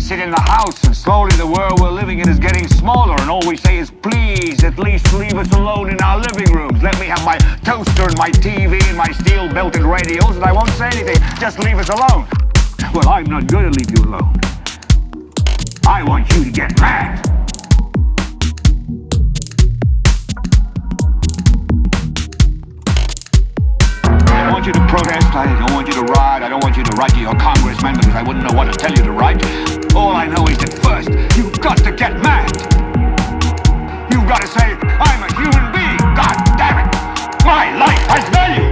We sit in the house, and slowly the world we're living in is getting smaller, and all we say is, please, at least leave us alone in our living rooms. Let me have my toaster and my TV and my steel belted radios, and I won't say anything. Just leave us alone. Well, I'm not going to leave you alone. I want you to get mad. I want you to protest. I don't want you to riot. I don't want you to write to your congressman because I wouldn't know what to tell you to write. All I know is that first, you've got to get mad. You've got to say, I'm a human being. God damn it. My life has value.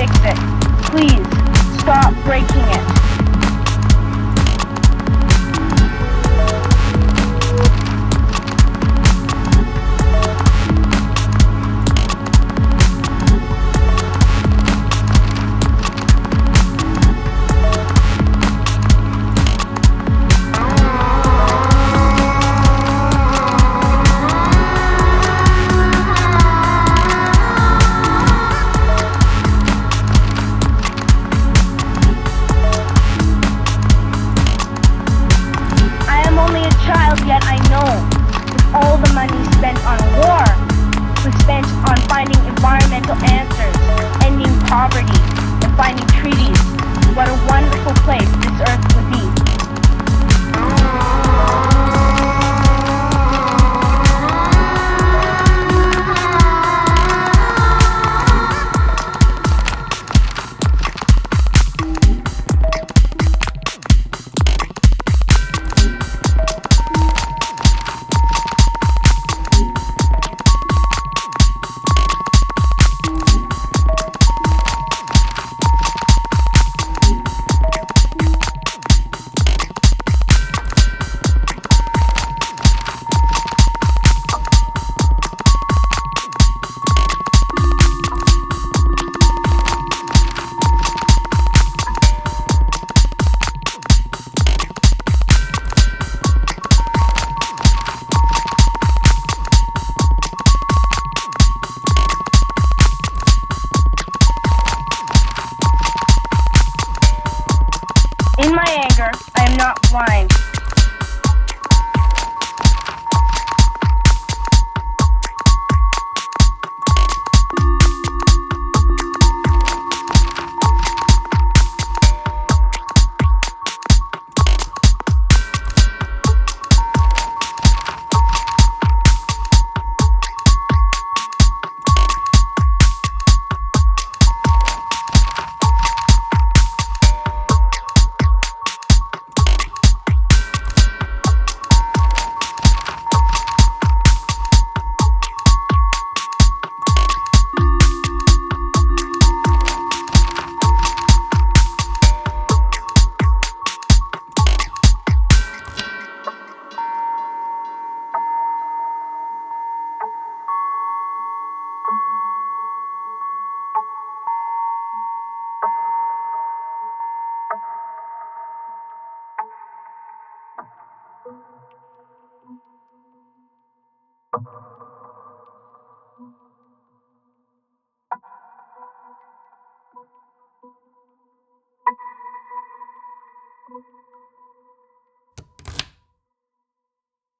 Fix it, please stop breaking it. Spent on war, was spent on finding environmental answers, ending poverty, and finding treaties, what a wonderful